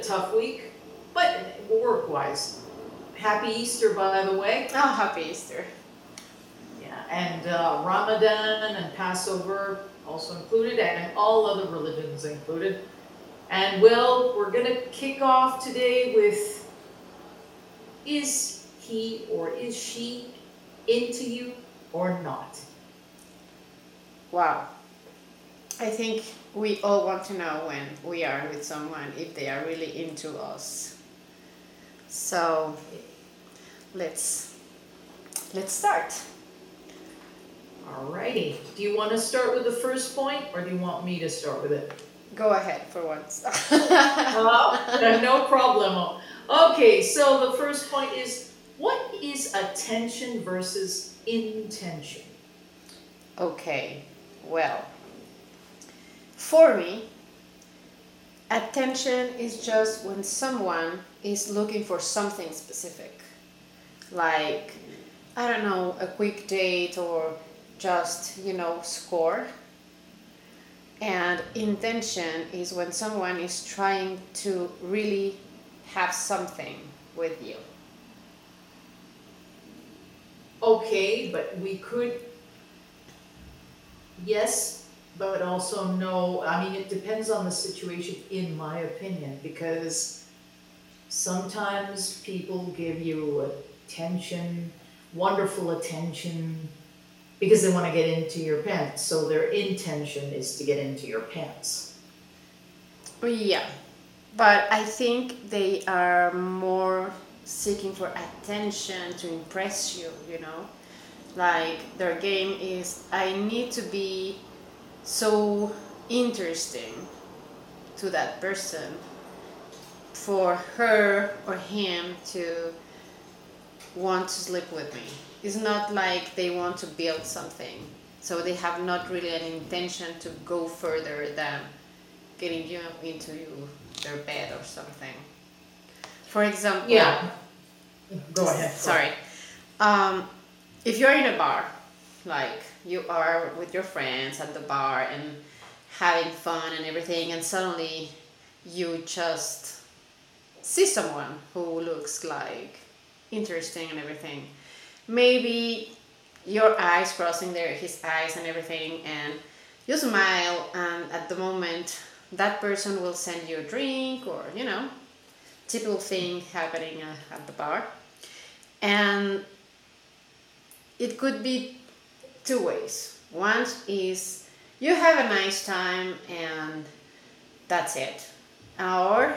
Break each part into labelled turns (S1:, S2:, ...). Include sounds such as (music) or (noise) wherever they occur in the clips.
S1: a tough week, but work-wise. Happy Easter, by the way.
S2: Oh, happy Easter.
S1: Yeah, and uh, Ramadan and Passover also included, and all other religions included. And well, we're gonna kick off today with: Is he or is she into you or not?
S2: Wow. I think we all want to know when we are with someone if they are really into us. So let's let's start.
S1: Alrighty. Do you want to start with the first point, or do you want me to start with it?
S2: Go ahead for once. (laughs)
S1: Oh, no problem. Okay, so the first point is what is attention versus intention?
S2: okay. Well, for me, attention is just when someone is looking for something specific. Like, I don't know, a quick date or just, you know, score. And intention is when someone is trying to really have something with you.
S1: Okay, but we could, yes, but also no. I mean, it depends on the situation, in my opinion, because sometimes people give you attention, wonderful attention, because they want to get into your pants. So their intention is to get into your pants.
S2: Yeah, but I think they are more seeking for attention to impress you, you know? Like their game is I need to be so interesting to that person for her or him to want to sleep with me. It's not like they want to build something. So they have not really an intention to go further than getting you into their bed or something. For example,
S1: Yeah. Go ahead.
S2: Sorry. Um, if you're in a bar, like you are with your friends at the bar and having fun and everything, and suddenly you just see someone who looks like interesting and everything. Maybe your eyes crossing there, his eyes and everything, and you smile, and at the moment that person will send you a drink or you know, typical thing happening uh, at the bar and it could be two ways. One is you have a nice time and that's it. Or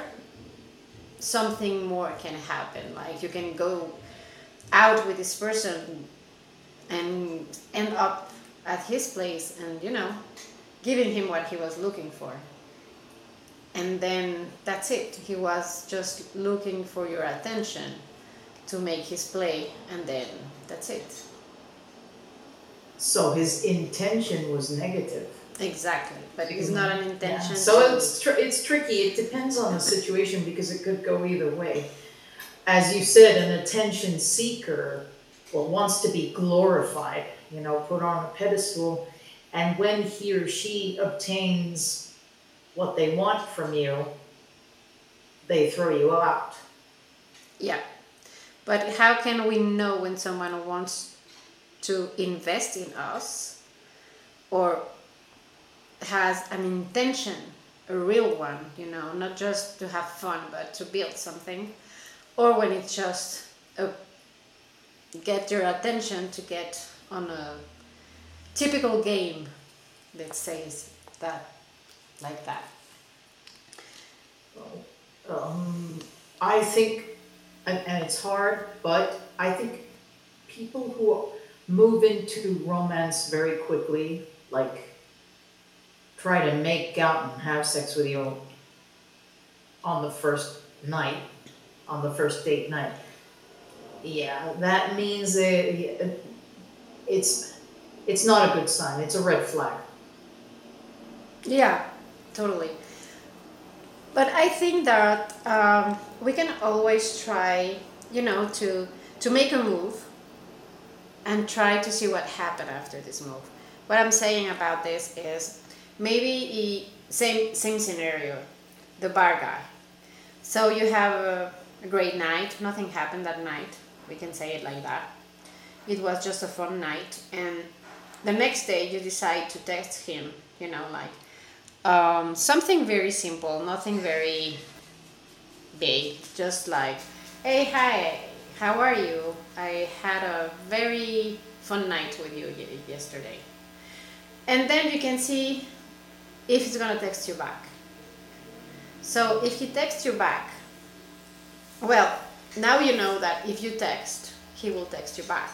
S2: something more can happen. Like you can go out with this person and end up at his place and, you know, giving him what he was looking for. And then that's it. He was just looking for your attention to make his play, and then that's it.
S1: So his intention was negative.
S2: Exactly, but it's mm-hmm. not an intention.
S1: So it's tr- it's tricky. It depends on the situation because it could go either way. As you said, an attention seeker well wants to be glorified, you know, put on a pedestal, and when he or she obtains what they want from you, they throw you out.
S2: yeah, but how can we know when someone wants to invest in us, or has an intention, a real one, you know, not just to have fun, but to build something, or when it's just a get your attention to get on a typical game let's say that like that.
S1: Um, I think, and, and it's hard, but I think people who move into romance very quickly, like try to make out and have sex with you on the first night, on the first date night. Yeah, that means that it's it's not a good sign. It's a red flag.
S2: yeah totally but i think that um, we can always try you know to to make a move and try to see what happened after this move what I'm saying about this is maybe he, same same scenario, the bar guy. So you have a, a great night. Nothing happened that night. We can say it like that. It was just a fun night, and the next day you decide to text him. You know, like um, something very simple, nothing very big. Just like, hey, hi, how are you? I had a very fun night with you yesterday. And then you can see if he's gonna text you back. So if he texts you back, well, now you know that if you text, he will text you back.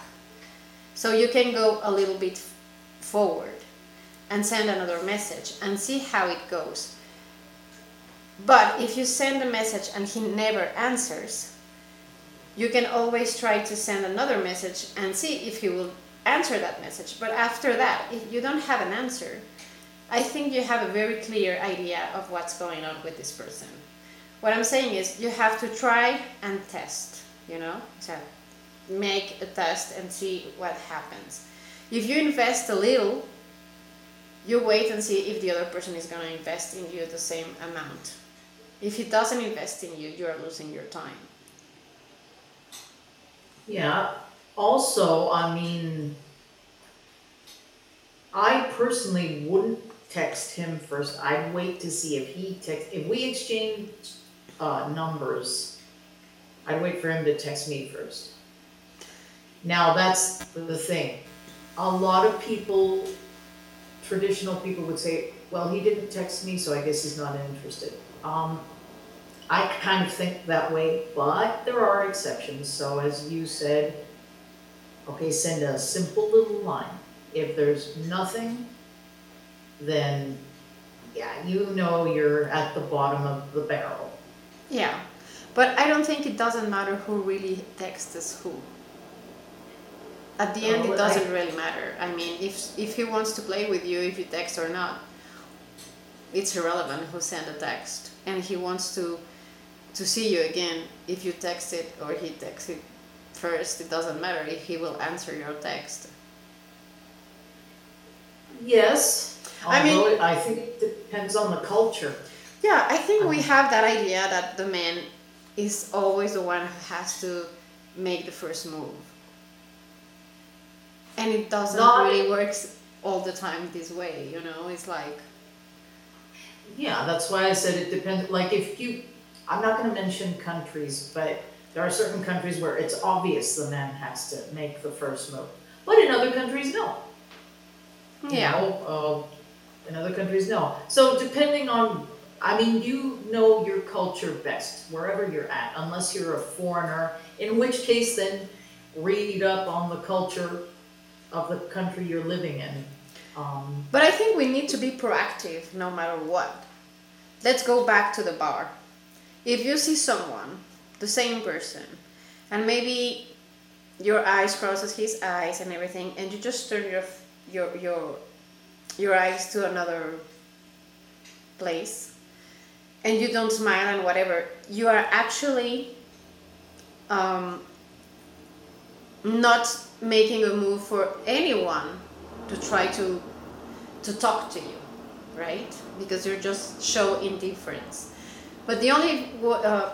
S2: So you can go a little bit forward and send another message and see how it goes. But if you send a message and he never answers, you can always try to send another message and see if he will answer that message. But after that, if you don't have an answer, I think you have a very clear idea of what's going on with this person. What I'm saying is you have to try and test, you know? So make a test and see what happens. If you invest a little, you wait and see if the other person is going to invest in you the same amount. If he doesn't invest in you, you are losing your time.
S1: Yeah, also, I mean, I personally wouldn't text him first. I'd wait to see if he text, if we exchange, uh, numbers, I'd wait for him to text me first. Now, that's the thing. A lot of people, traditional people would say, well, he didn't text me, so I guess he's not interested. Um, I kind of think that way, but there are exceptions. So as you said, okay, send a simple little line. If there's nothing, then yeah, you know you're at the bottom of the barrel.
S2: Yeah, but I don't think it doesn't matter who really texts who. At the end, it doesn't
S1: I-
S2: really matter. I mean, if if he wants to play with you, if you text or not, it's irrelevant who sent the text, and he wants to to see you again. If you text it or he texts it first, it doesn't matter if he will answer your text.
S1: Yes,
S2: I mean-
S1: although it- I think it depends on the culture.
S2: Yeah, I think we
S1: Um,
S2: have that idea that the man is always the one who has to make the first move. And it doesn't
S1: Not-
S2: really work all the time this way, you know? It's like,
S1: Yeah, that's why I said it depends, like if you, I'm not gonna mention countries, but there are certain countries where it's obvious the man has to make the first move. But in other countries, no. you
S2: yeah.
S1: know, uh, in other countries, no. So depending on, I mean, you know your culture best, wherever you're at, unless you're a foreigner, in which case then read up on the culture of the country you're living in. Um,
S2: But I think we need to be proactive no matter what. Let's go back to the bar. If you see someone, the same person, and maybe your eyes crosses his eyes and everything, and you just turn your your your your eyes to another place, and you don't smile and whatever, you are actually um, not making a move for anyone to try to to talk to you, right? Because you're just show indifference. But the only uh,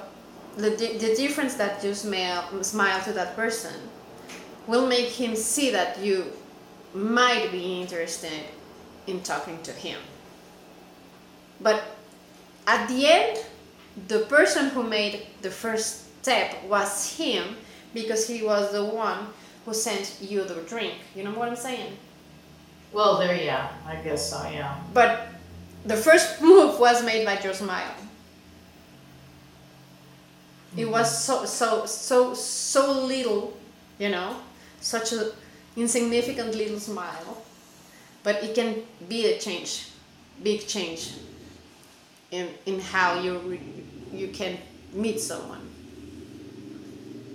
S2: the the difference that you smile smile to that person will make him see that you might be interested in talking to him. But at the end, the person who made the first step was him because he was the one who sent you the drink. You know what I'm saying?
S1: well, there, yeah, I guess so, yeah.
S2: But the first move was made by your smile. It was so so so so little, you know, such a insignificant little smile, but it can be a change, big change in in how you you can meet someone.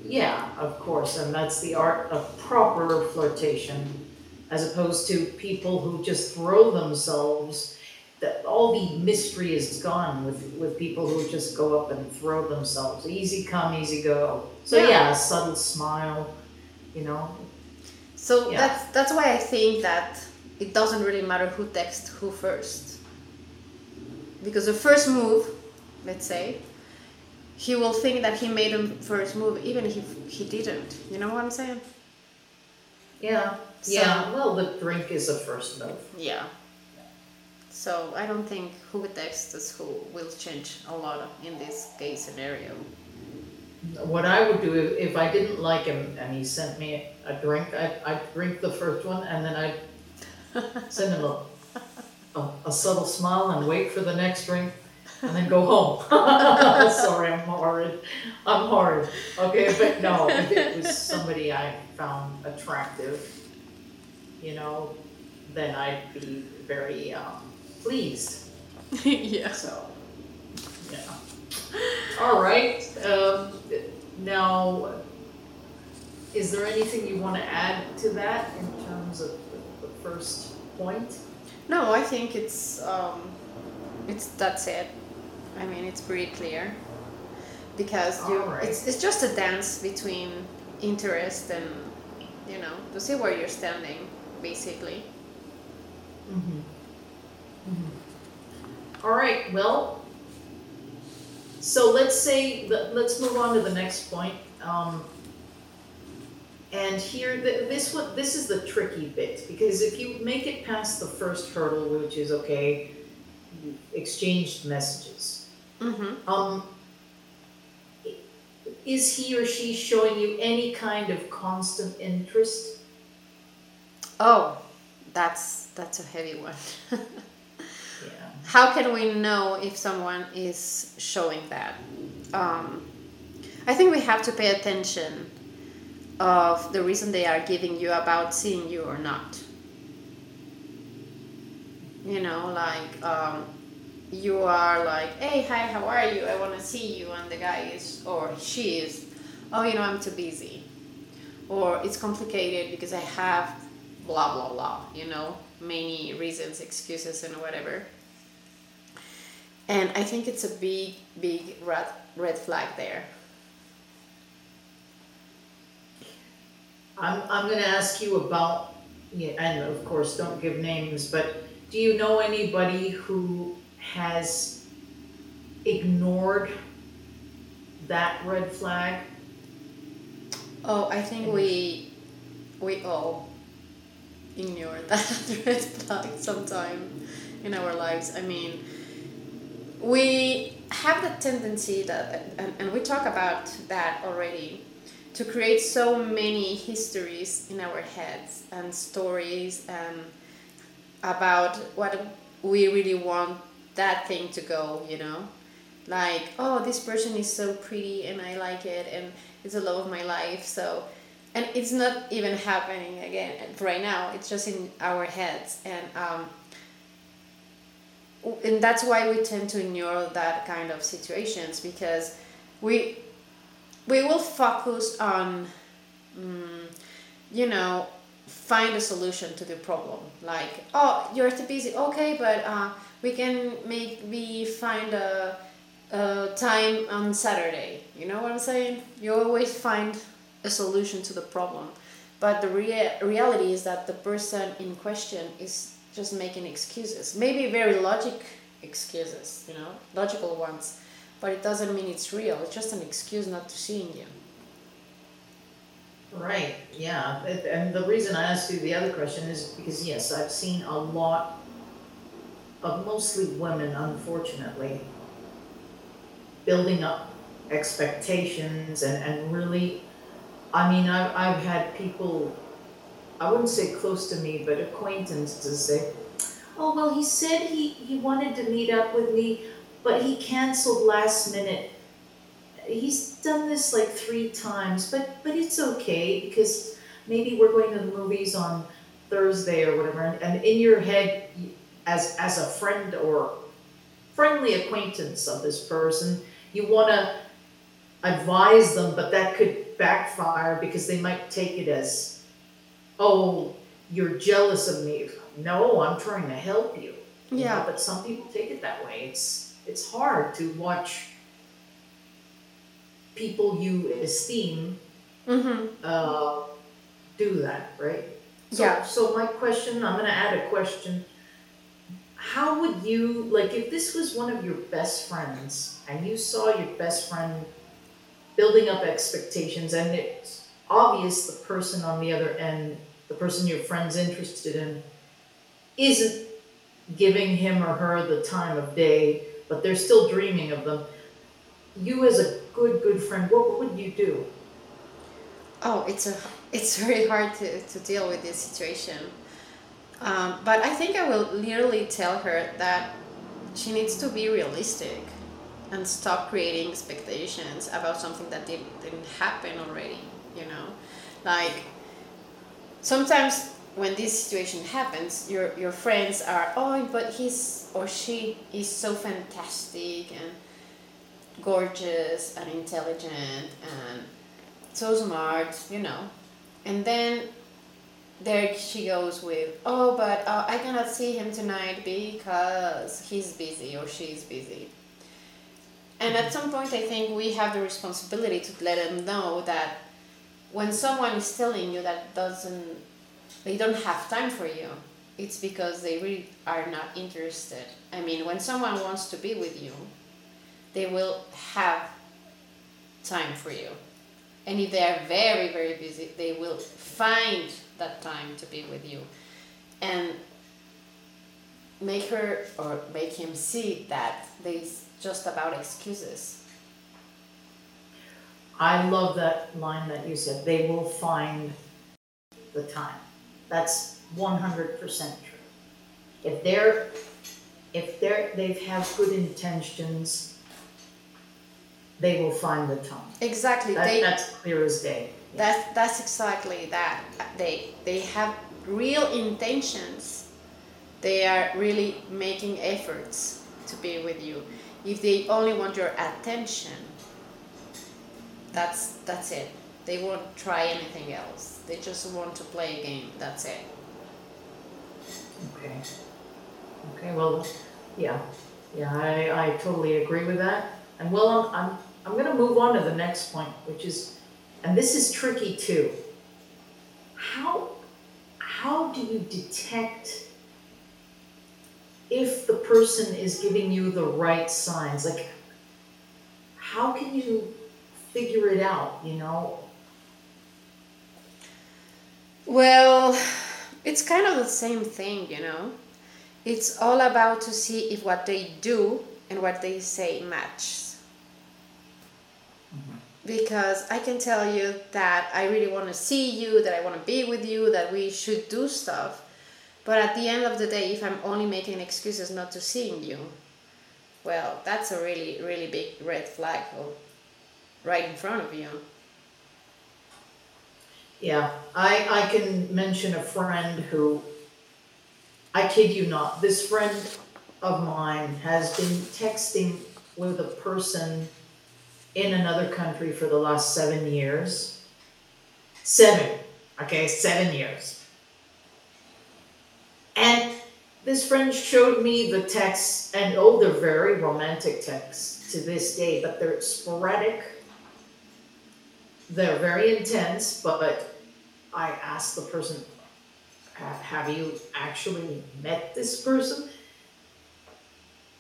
S1: Yeah, of course, and that's the art of proper flirtation, as opposed to people who just throw themselves. That all the mystery is gone with with people who just go up and throw themselves. Easy come, easy go. So
S2: Yeah.
S1: yeah, a subtle smile, you know.
S2: So
S1: Yeah.
S2: that's that's why I think that it doesn't really matter who texts who first. Because the first move, let's say, he will think that he made a first move even if he didn't. You know what I'm saying?
S1: Yeah.
S2: So-
S1: yeah. Well, the drink is a first move.
S2: Yeah. So I don't think who texts us who will change a lot in this case scenario.
S1: What I would do if, if I didn't like him and he sent me a drink, I'd, I'd drink the first one and then I'd (laughs) send him a, a, a subtle smile and wait for the next drink and then go home. (laughs) Sorry, I'm horrid. I'm horrid. Okay, but no, if it was somebody I found attractive, you know, then I'd be very um, pleased. (laughs)
S2: yeah.
S1: So, yeah. All right, um, now, is there anything you wanna add to that in terms of the, the first point?
S2: No, I think it's um, it's that's it. I mean, it's pretty clear because you
S1: Alright.
S2: it's it's just a dance between interest and you know to see where you're standing basically.
S1: Mm-hmm. All right, well, so let's say, let's move on to the next point. Um, and here, th- this one, this is the tricky bit, because if you make it past the first hurdle, which is, okay, you exchanged messages.
S2: Mm-hmm.
S1: Um, is he or she showing you any kind of constant interest?
S2: Oh, that's that's a heavy one. (laughs) How can we know if someone is showing that? Um, I think we have to pay attention of the reason they are giving you about seeing you or not. You know, like um, you are like, hey, hi, how are you? I want to see you, and the guy is or she is, oh, you know, I'm too busy, or it's complicated because I have blah blah blah. You know, many reasons, excuses, and whatever. And I think it's a big, big red red flag there.
S1: I'm, I'm gonna ask you about, and of course, don't give names, but do you know anybody who has ignored that red flag?
S2: Oh, I think we we all ignore (laughs) that red flag sometime in our lives. I mean, we have the tendency that, and, and we talk about that already, to create so many histories in our heads and stories and about what we really want that thing to go, you know? Like, oh, this person is so pretty and I like it and it's the love of my life. So, and it's not even happening again right now, it's just in our heads. And, um, and that's why we tend to ignore that kind of situations because we we will focus on mm, you know find a solution to the problem. Like oh you're too busy. Okay but uh, we can maybe find a, a time on saturday. You know what i'm saying? You always find a solution to the problem. But the rea- reality is that the person in question is just making excuses. Maybe very logic excuses you know logical ones. But it doesn't mean it's real. It's just an excuse not to seeing you
S1: Right, yeah, and- the reason I asked you the other question is because, yes, I've seen a lot of mostly women, unfortunately, building up expectations and, and really, I mean, I've, I've had people, I wouldn't say close to me, but acquaintance to say, oh, well, he said he, he wanted to meet up with me, but he canceled last minute. He's done this like three times, but but it's okay because maybe we're going to the movies on Thursday or whatever, and, and in your head, as as a friend or friendly acquaintance of this person, you want to advise them, but that could backfire because they might take it as, oh, you're jealous of me. No, I'm trying to help you. you know,
S2: Yeah.
S1: but some people take it that way. It's it's hard to watch people you esteem
S2: mm-hmm.
S1: uh, do that, right? So,
S2: Yeah.
S1: So my question, I'm gonna add a question. How would you, like, if this was one of your best friends and you saw your best friend building up expectations and it's obvious the person on the other end, the person your friend's interested in, isn't giving him or her the time of day, but they're still dreaming of them. You as a good, good friend, what would you do?
S2: Oh, it's a it's very hard to, to deal with this situation. Um, but I think I will literally tell her that she needs to be realistic and stop creating expectations about something that didn't, didn't happen already, you know? Like sometimes when this situation happens, your your friends are, oh, but he's or she is so fantastic and gorgeous and intelligent and so smart, you know. And then there she goes with, oh, but uh, I cannot see him tonight because he's busy or she's busy. And at some point, I think we have the responsibility to let them know that when someone is telling you that doesn't, they don't have time for you, it's because they really are not interested. I mean, when someone wants to be with you, they will have time for you. And if they are very, very busy, they will find that time to be with you. And make her or make him see that there's just about excuses.
S1: I love that line that you said. They will find the time. That's one hundred percent true. If they're, if they're, they have good intentions, they will find the time.
S2: Exactly.
S1: That,
S2: they
S1: that's clear as day. Yeah.
S2: That's that's exactly that. They they have real intentions. They are really making efforts to be with you. If they only want your attention, that's that's it. They won't try anything else. They just want to play a game. That's it.
S1: Okay. Okay, well, yeah, yeah, I, I totally agree with that. And well, I'm, I'm, I'm gonna move on to the next point, which is, and this is tricky too. How, how do you detect if the person is giving you the right signs? Like, how can you figure it out, you know?
S2: Well, it's kind of the same thing, you know. It's all about to see if what they do and what they say matches. Mm-hmm. Because I can tell you that I really want to see you, that I want to be with you, that we should do stuff. But at the end of the day, if I'm only making excuses not to seeing you, well, that's a really, really big red flag right in front of you.
S1: Yeah, I, I can mention a friend who, I kid you not, this friend of mine has been texting with a person in another country for the last seven years. Seven, okay, seven years. And this friend showed me the texts, and oh, they're very romantic texts to this day, but they're sporadic. They're very intense, but I asked the person, Have you actually met this person?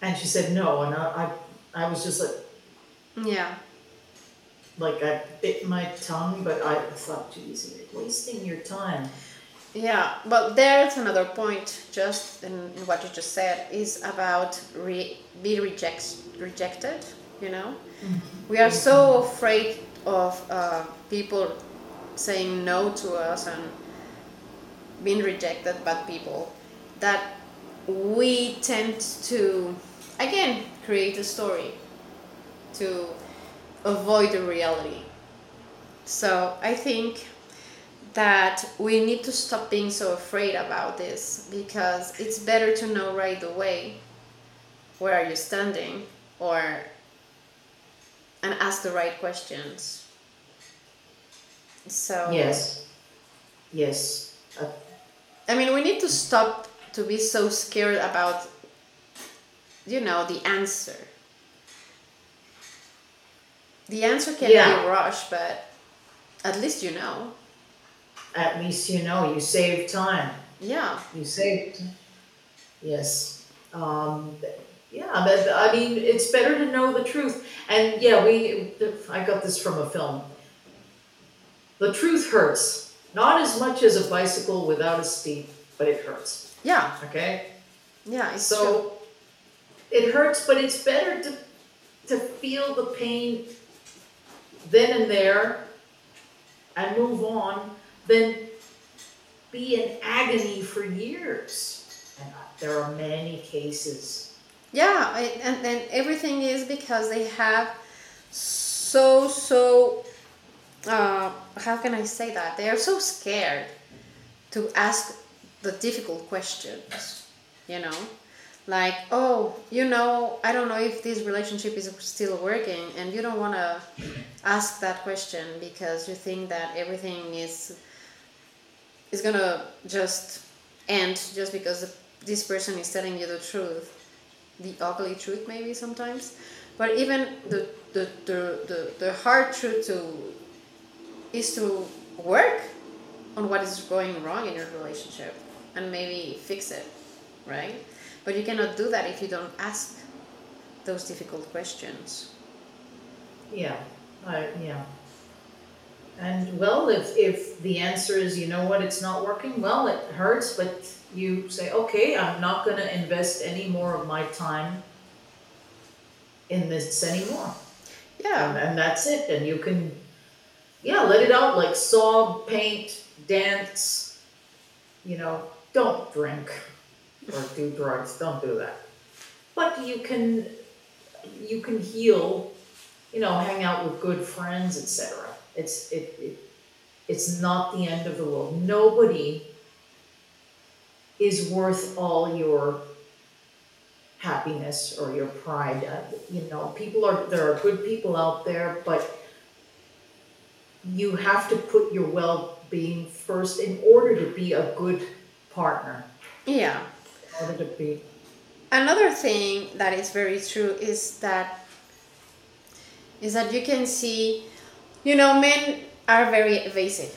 S1: And she said no, and I, I, I was just like,
S2: Yeah.
S1: like I bit my tongue, but I thought, geez, you're wasting your time.
S2: Yeah, but there's another point, just in, in what you just said, is about re- be reject, rejected. You know, mm-hmm. we are so afraid of uh, people saying no to us and being rejected by people that we tend to, again, create a story to avoid the reality. So I think that we need to stop being so afraid about this because it's better to know right away where are you standing or and ask the right questions so
S1: Yes, yes, uh,
S2: i mean we need to stop to be so scared about you know the answer the answer can
S1: Yeah.
S2: be rushed but at least you know
S1: at least you know you save time.
S2: Yeah.
S1: You save. Yes. Um, yeah, but I mean, it's better to know the truth. And yeah, we. I got this from a film. The truth hurts, not as much as a bicycle without a steep, but it hurts.
S2: Yeah.
S1: Okay.
S2: Yeah. It's
S1: so
S2: true.
S1: it hurts, but it's better to to feel the pain then and there and move on than be in agony for years. And uh, there are many cases.
S2: Yeah, and then everything is because they have so so. Uh, how can I say that? They are so scared to ask the difficult questions. You know, like oh, you know, I don't know if this relationship is still working, and you don't want to ask that question because you think that everything is is gonna just end just because this person is telling you the truth the ugly truth maybe sometimes. But even the the, the, the, the hard truth to is to work on what is going wrong in your relationship and maybe fix it right? But you cannot do that if you don't ask those difficult questions.
S1: Yeah, I, yeah. And well, if, if the answer is, you know what, it's not working, well, it hurts, but you say, okay, I'm not gonna invest any more of my time in this anymore.
S2: Yeah
S1: and that's it, and you can, yeah, let it out, like sob, paint, dance, you know, don't drink or do drugs, don't do that. But you can, you can heal, you know, hang out with good friends, etc. It's, it, it, it's not the end of the world. Nobody is worth all your happiness or your pride. Uh, You know, people are, there are good people out there, but you have to put your well-being first in order to be a good partner.
S2: yeah
S1: In order to be,
S2: another thing that is very true is that is that you can see you know men are very evasive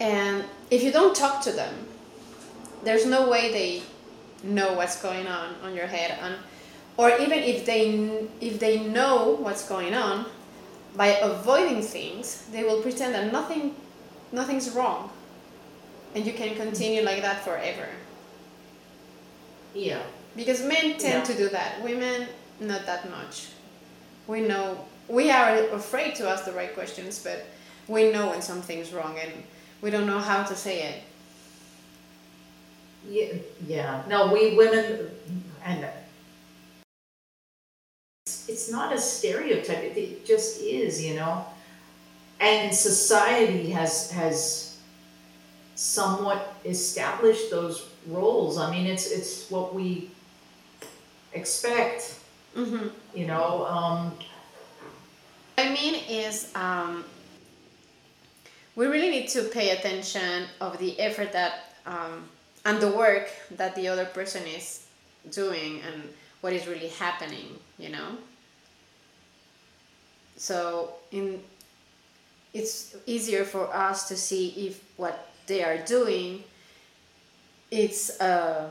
S2: and if you don't talk to them there's no way they know what's going on on your head and or even if they if they know what's going on by avoiding things they will pretend that nothing nothing's wrong. And you can continue like that forever.
S1: Yeah,
S2: because men tend
S1: Yeah.
S2: to do that. Women not that much. We know we are afraid to ask the right questions but we know when something's wrong and we don't know how to say it
S1: yeah, yeah. No, we women, and it's, it's not a stereotype. It, it just is, you know. And society has has somewhat established those roles. I mean, it's it's what we expect,
S2: mm-hmm.
S1: you know. Um,
S2: i mean is um, we really need to pay attention of the effort that um, and the work that the other person is doing and what is really happening you know? So in it's easier for us to see if what they are doing it's uh,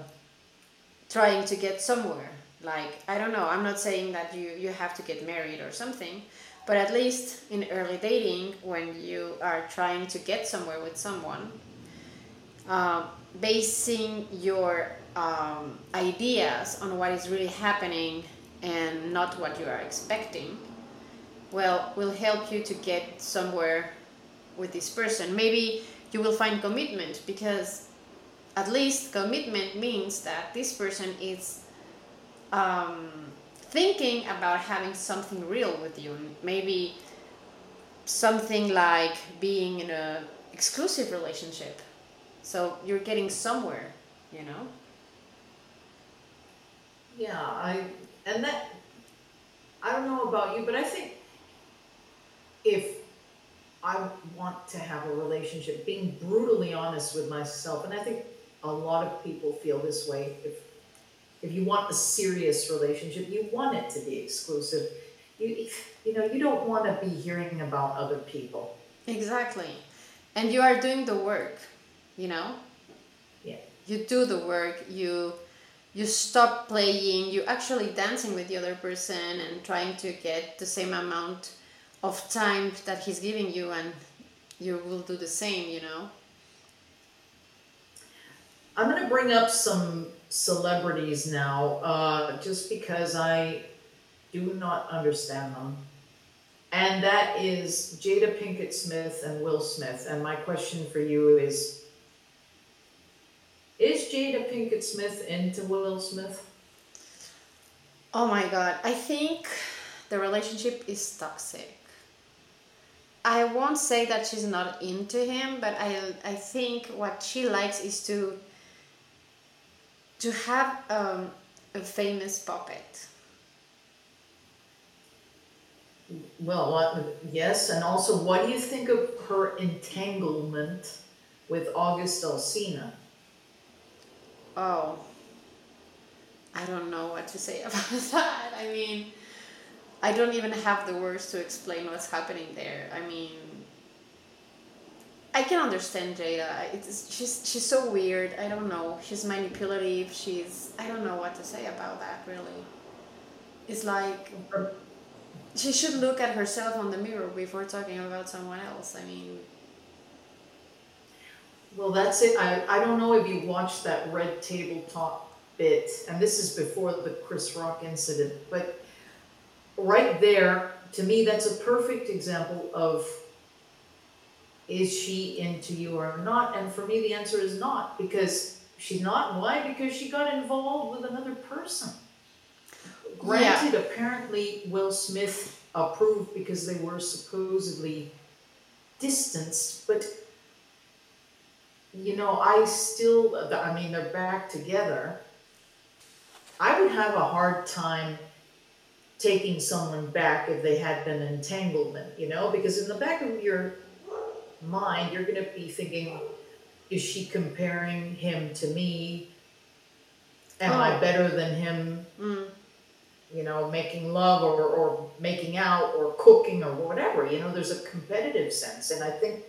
S2: trying to get somewhere. Like i don't know i'm not saying that you you have to get married or something but at least in early dating when you are trying to get somewhere with someone um, basing your um, ideas on what is really happening and not what you are expecting well will help you to get somewhere with this person. Maybe you will find commitment because at least commitment means that this person is um, thinking about having something real with you. Maybe something like being in a exclusive relationship so you're getting somewhere you know
S1: Yeah, I and that I don't know about you, but I think if I want to have a relationship, being brutally honest with myself, and I think a lot of people feel this way. If if you want a serious relationship, you want it to be exclusive. You you know you don't want to be hearing about other people.
S2: exactly and you are doing the work you know
S1: Yeah.
S2: you do the work you you stop playing you actually dancing with the other person and trying to get the same amount of time that he's giving you and you will do the same you know
S1: I'm gonna bring up some celebrities now, uh, just because I do not understand them. And that is Jada Pinkett Smith and Will Smith. And my question for you is Is Jada Pinkett Smith into Will Smith?
S2: oh my god i think the relationship is toxic i won't say that she's not into him but i i think what she likes is to to have um, a famous puppet
S1: Well, what, yes, and also what do you think of her entanglement with August Alsina?
S2: Oh, I don't know what to say (laughs) about that. I mean, I don't even have the words to explain what's happening there. I mean, I can understand Jada. It's she's she's so weird. I don't know. She's manipulative. She's I don't know what to say about that really. It's like she should look at herself on the mirror before talking about someone else. I mean,
S1: Well, that's it. I, I don't know if you watched that Red Table Talk bit, and this is before the Chris Rock incident, but right there, to me, that's a perfect example of is she into you or not? And for me, the answer is not because she's not. Why? Because she got involved with another person. Granted, apparently Will Smith approved because they were supposedly distanced, but you know, I still, I mean, they're back together. I would have a hard time taking someone back if they had been entanglement, you know, because in the back of your mind, you're going to be thinking, is she comparing him to me? Am I
S2: Oh.
S1: better than him?
S2: mm,
S1: you know, making love or, or making out or cooking or whatever. You know, there's a competitive sense, and I think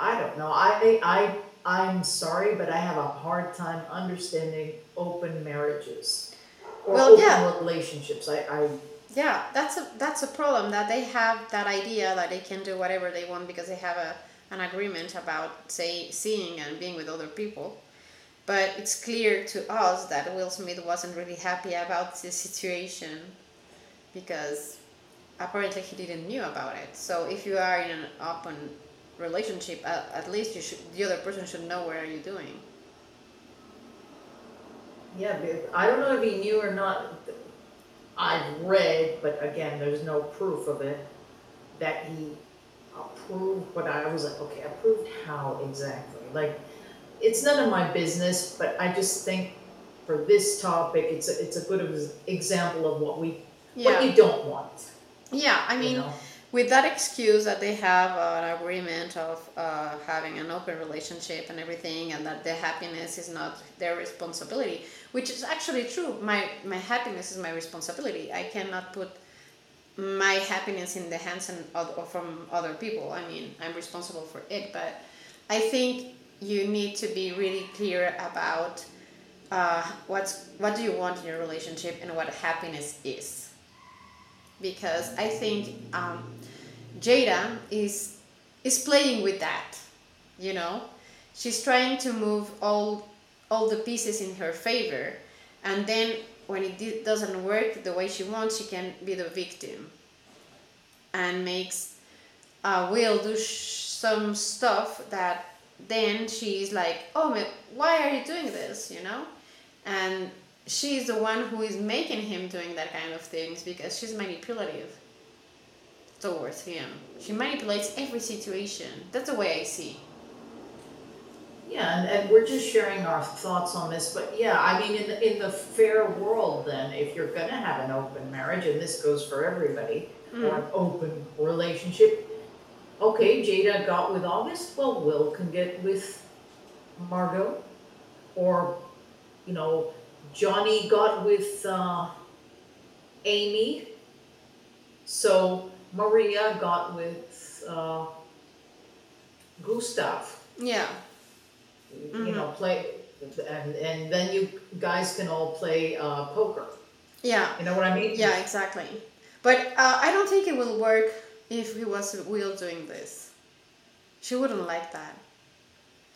S1: I don't know. I I I'm sorry, but I have a hard time understanding open marriages or
S2: Well,
S1: open
S2: yeah.
S1: relationships. I, I
S2: yeah, that's a that's a problem that they have that idea that they can do whatever they want because they have a an agreement about say seeing and being with other people. But it's clear to us that Will Smith wasn't really happy about the situation because apparently he didn't knew about it. So if you are in an open relationship, at, at least you should the other person should know what are you doing.
S1: yeah, but I don't know if he knew or not. I've read, but again, there's no proof of it that he approved. But I was like, okay, approved how exactly? Like, it's none of my business. But I just think for this topic, it's a, it's a good example of what we what you don't want.
S2: Yeah, I
S1: you
S2: mean,
S1: know?
S2: With that excuse that they have an agreement of uh, having an open relationship and everything and that their happiness is not their responsibility which is actually true. My my happiness is my responsibility. I cannot put my happiness in the hands and of, or from other people. I mean i'm responsible for it but i think you need to be really clear about uh, what's what do you want in your relationship and what happiness is. Because I think um, Jada is is playing with that. You know, she's trying to move all all the pieces in her favor, and then when it doesn't work the way she wants, she can be the victim, and makes uh, Will do some stuff that then she's like, oh, ma- why are you doing this? You know, and she's the one who is making him doing that kind of things because she's manipulative towards him. She manipulates every situation. That's the way I see.
S1: Yeah, and, and we're just sharing our thoughts on this, but yeah, I mean, in the, in the fair world, then, if you're gonna have an open marriage, and this goes for everybody, or an open relationship, okay, Jada got with August, well, Will can get with Margot, or, you know, Johnny got with, uh, Amy, so Maria got with, uh, Gustav.
S2: Yeah.
S1: You know, play, and and then you guys can all play uh, poker.
S2: Yeah.
S1: You know what I mean?
S2: Yeah, exactly. But uh, I don't think it will work if he was Will doing this. She wouldn't like that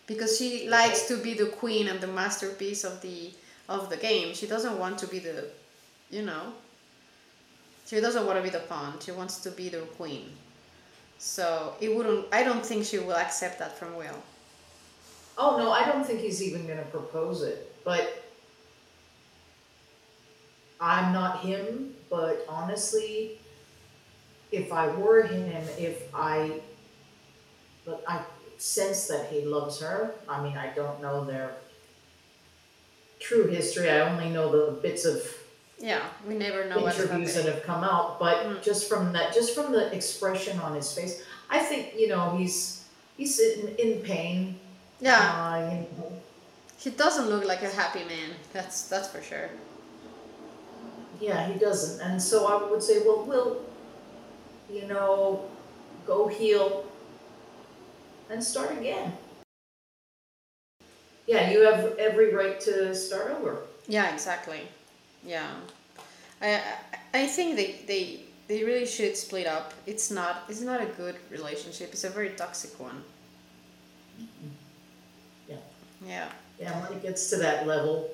S2: because she likes to be the queen and the masterpiece of the of the game. She doesn't want to be the, you know. She doesn't want to be the pawn. She wants to be the queen. So it wouldn't. I don't think she will accept that from Will.
S1: Oh no, I don't think he's even going to propose it. But I'm not him. But honestly, if I were him, if I, but I sense that he loves her. I mean, I don't know their true history. I only know the bits of
S2: Yeah, we never know what's
S1: interviews that have come out, but
S2: Mm.
S1: just from that, just from the expression on his face, I think you know he's he's in, in pain.
S2: Yeah,
S1: Uh, you know,
S2: he doesn't look like a happy man. That's that's for sure.
S1: yeah, he doesn't, and so I would say, well, we'll, you know, go heal and start again. Yeah, you have every right to start over.
S2: Yeah, exactly. Yeah, I I- think they they they really should split up. It's not it's not a good relationship. It's a very toxic one.
S1: Yeah.
S2: Yeah.
S1: Yeah, when it gets to that level,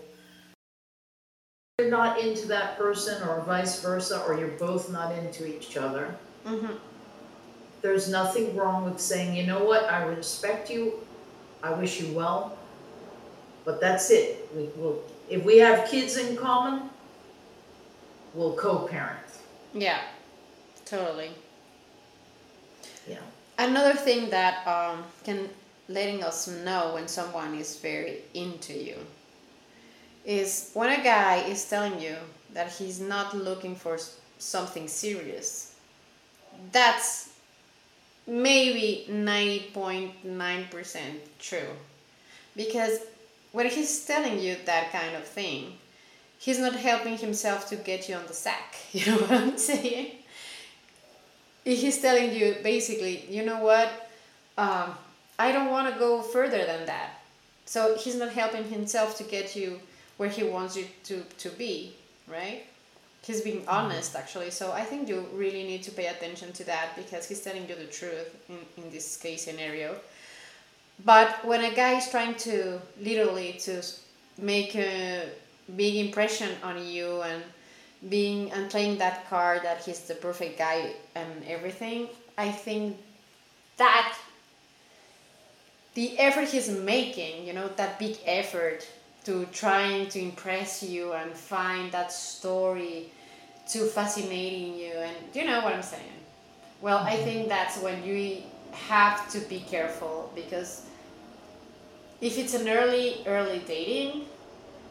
S1: you're not into that person, or vice versa, or you're both not into each other.
S2: Mhm.
S1: There's nothing wrong with saying, you know what, I respect you, I wish you well, but that's it. We will, if we have kids in common, we'll co-parent.
S2: Yeah. Totally.
S1: Yeah.
S2: Another thing that um, can letting us know when someone is very into you is when a guy is telling you that he's not looking for something serious. That's maybe 90.9% true. Because when he's telling you that kind of thing, he's not helping himself to get you on the sack. (laughs) You know what I'm saying? he's telling you basically, you know what, um, I don't want to go further than that. So he's not helping himself to get you where he wants you to, to be, right? He's being honest actually. So I think you really need to pay attention to that because he's telling you the truth in, in this case scenario. But when a guy is trying to literally to make a big impression on you and being and playing that card that he's the perfect guy and everything, I think that the effort he's making, you know, that big effort to trying to impress you and find that story too fascinating you and you know what I'm saying. Well, I mm-hmm. think that's when you have to be careful because if it's an early early dating,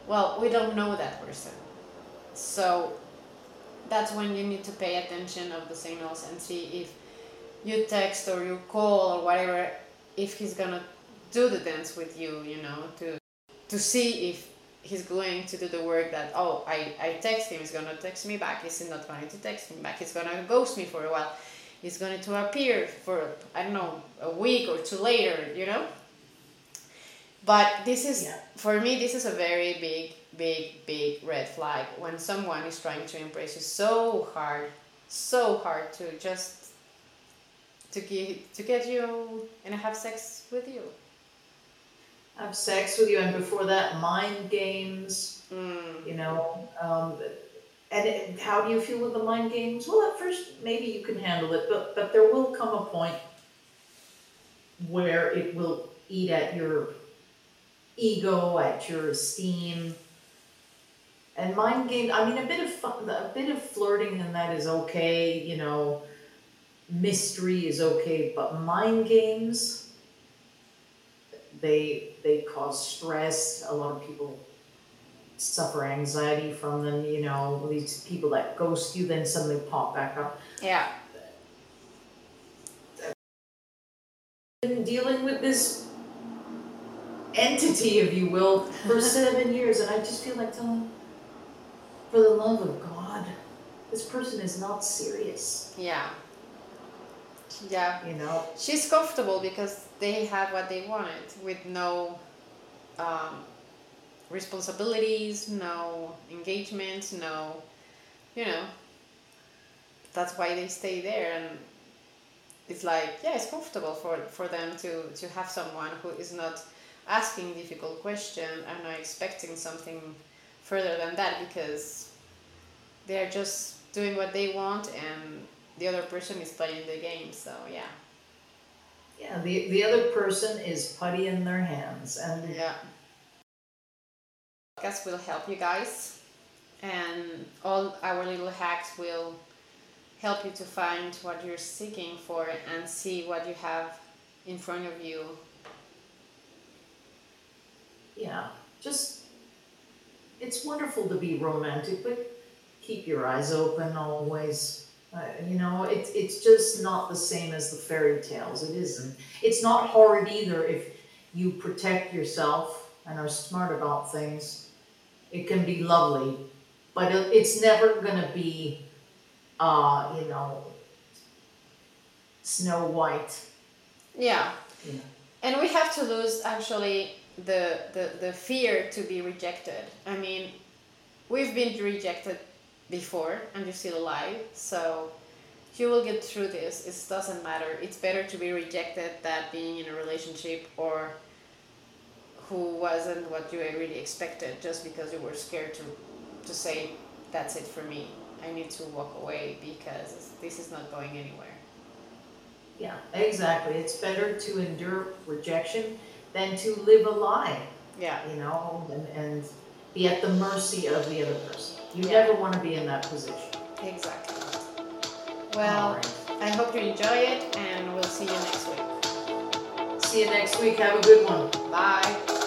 S2: well, we don't know that person. So that's when you need to pay attention of the signals and see if you text or you call or whatever if he's gonna do the dance with you, you know, to to see if he's going to do the work that oh I, I text him, he's gonna text me back, he's not going to text me back, he's gonna ghost me for a while, he's going to appear for I don't know, a week or two later, you know? But this is
S1: Yeah.
S2: for me this is a very big, big, big red flag when someone is trying to impress you so hard, so hard to just to get to get you and have sex with you.
S1: Have sex with you, and before that, mind games,
S2: Mm.
S1: you know. Um, and it, how do you feel with the mind games? Well, at first, maybe you can handle it, but, but there will come a point where it will eat at your ego, at your esteem. And mind game, I mean, a bit of fun, a bit of flirting and that is okay, you know, mystery is okay, but mind games, they they cause stress. A lot of people suffer anxiety from them. You know, these people that ghost you, then suddenly pop back up.
S2: Yeah.
S1: Been dealing with this entity, if you will, for seven years, and I just feel like telling, for the love of God, this person is not serious.
S2: Yeah. Yeah.
S1: You know,
S2: She's comfortable because they had what they wanted with no um, responsibilities, no engagements, no, you know. That's why they stay there, and it's like yeah, it's comfortable for for them to to have someone who is not asking difficult questions and not expecting something further than that because they're just doing what they want and the other person is playing the game. So yeah.
S1: yeah, the, the other person is putty in their hands and
S2: Yeah. Podcast will help you guys, and all our little hacks will help you to find what you're seeking for and see what you have in front of you.
S1: Yeah, just, it's wonderful to be romantic, but keep your eyes open always. Uh, you know, it's it's just not the same as the fairy tales. It isn't. It's not horrid either if you protect yourself and are smart about things. It can be lovely, but it, it's never gonna be, uh, you know, Snow White.
S2: Yeah.
S1: Yeah.
S2: And we have to lose actually the, the, the fear to be rejected. I mean, we've been rejected before and you're still alive, so you will get through this. It doesn't matter. It's better to be rejected than being in a relationship or who wasn't what you really expected just because you were scared to, to say, that's it for me. I need to walk away because this is not going anywhere.
S1: Yeah, exactly. It's better to endure rejection than to live a lie,
S2: Yeah.
S1: you know, and, and be at the mercy of the other person. You
S2: Yeah.
S1: never want to be in that position.
S2: Exactly. Well,
S1: right.
S2: I hope you enjoy it and we'll see you next week.
S1: See you next week. Have a good one.
S2: Bye.